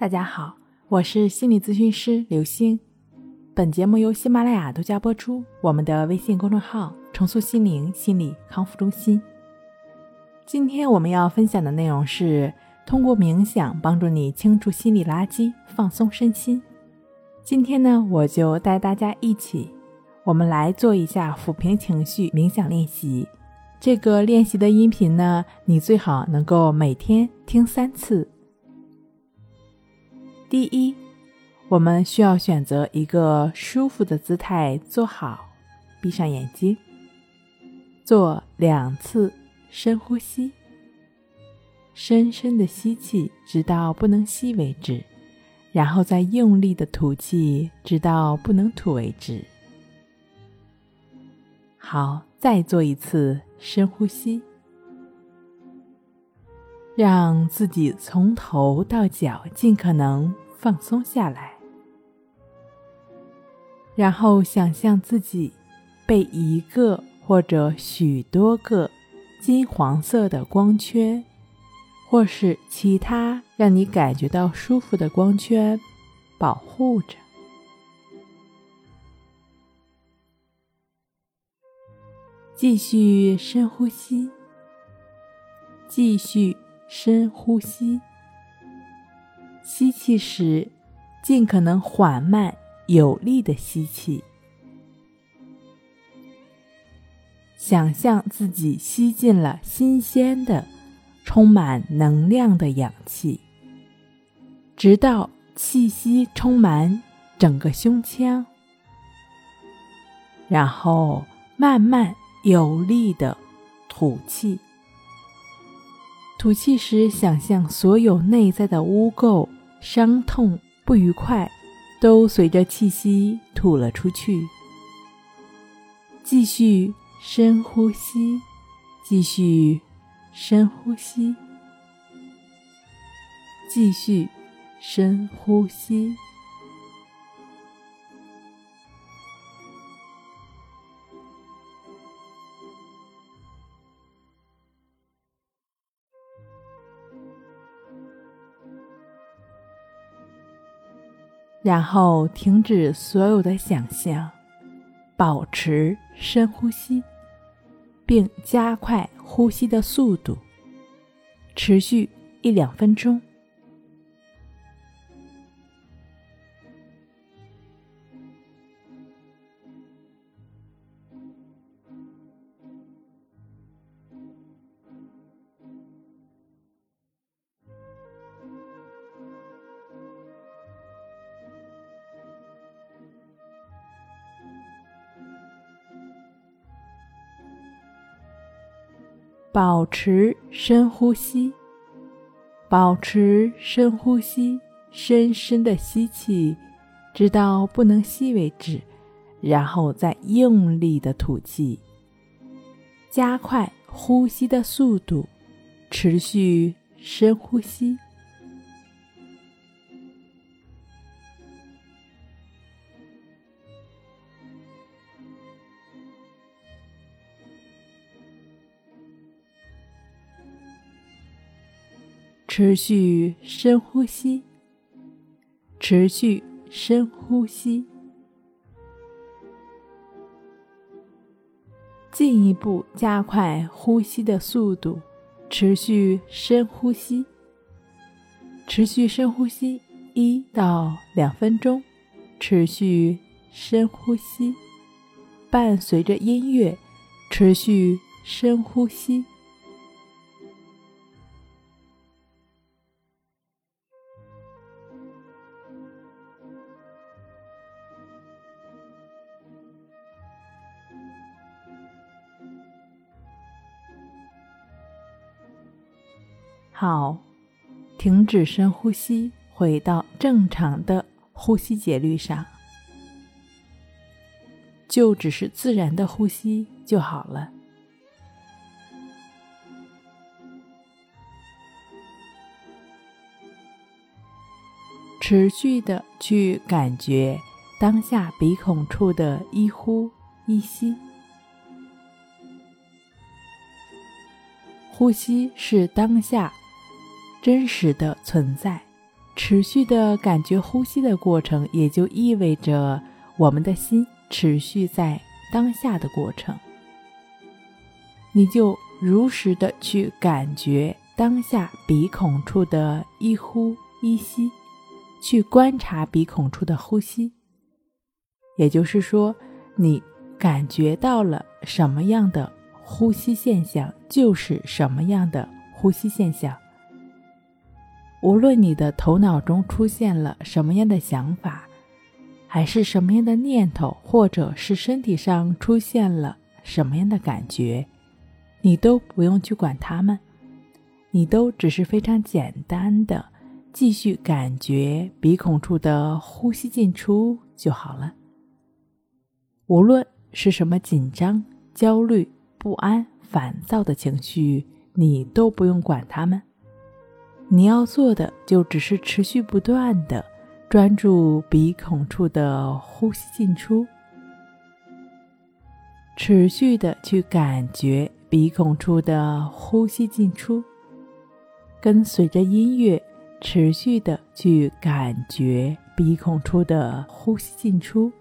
大家好，我是心理咨询师刘星。本节目由喜马拉雅独家播出。我们的微信公众号“重塑心灵心理康复中心”。今天我们要分享的内容是通过冥想帮助你清除心理垃圾，放松身心。今天呢，我就带大家一起，我们来做一下抚平情绪冥想练习。这个练习的音频呢，你最好能够每天听三次。第一，我们需要选择一个舒服的姿态坐好，闭上眼睛，做两次深呼吸，深深的吸气，直到不能吸为止，然后再用力的吐气，直到不能吐为止。好，再做一次。深呼吸，让自己从头到脚尽可能放松下来，然后想象自己被一个或者许多个金黄色的光圈，或是其他让你感觉到舒服的光圈保护着。继续深呼吸，继续深呼吸。吸气时，尽可能缓慢有力的吸气。想象自己吸进了新鲜的、充满能量的氧气，直到气息充满整个胸腔，然后慢慢。有力的吐气，吐气时，想象所有内在的污垢、伤痛、不愉快，都随着气息吐了出去。继续深呼吸，继续深呼吸，继续深呼吸。然后停止所有的想象，保持深呼吸，并加快呼吸的速度，持续一两分钟。保持深呼吸，保持深呼吸，深深的吸气，直到不能吸为止，然后再用力的吐气，加快呼吸的速度，持续深呼吸。持续深呼吸，持续深呼吸，进一步加快呼吸的速度。持续深呼吸，持续深呼吸一到两分钟。持续深呼吸，伴随着音乐，持续深呼吸。好，停止深呼吸，回到正常的呼吸节律上，就只是自然的呼吸就好了。持续的去感觉当下鼻孔处的一呼一吸。呼吸是当下。真实的存在，持续的感觉呼吸的过程，也就意味着我们的心持续在当下的过程。你就如实的去感觉当下鼻孔处的一呼一吸，去观察鼻孔处的呼吸。也就是说，你感觉到了什么样的呼吸现象，就是什么样的呼吸现象。无论你的头脑中出现了什么样的想法，还是什么样的念头，或者是身体上出现了什么样的感觉，你都不用去管它们，你都只是非常简单的继续感觉鼻孔处的呼吸进出就好了。无论是什么紧张、焦虑、不安、烦躁的情绪，你都不用管它们。你要做的就只是持续不断的专注鼻孔处的呼吸进出，持续的去感觉鼻孔处的呼吸进出，跟随着音乐持续的去感觉鼻孔处的呼吸进出。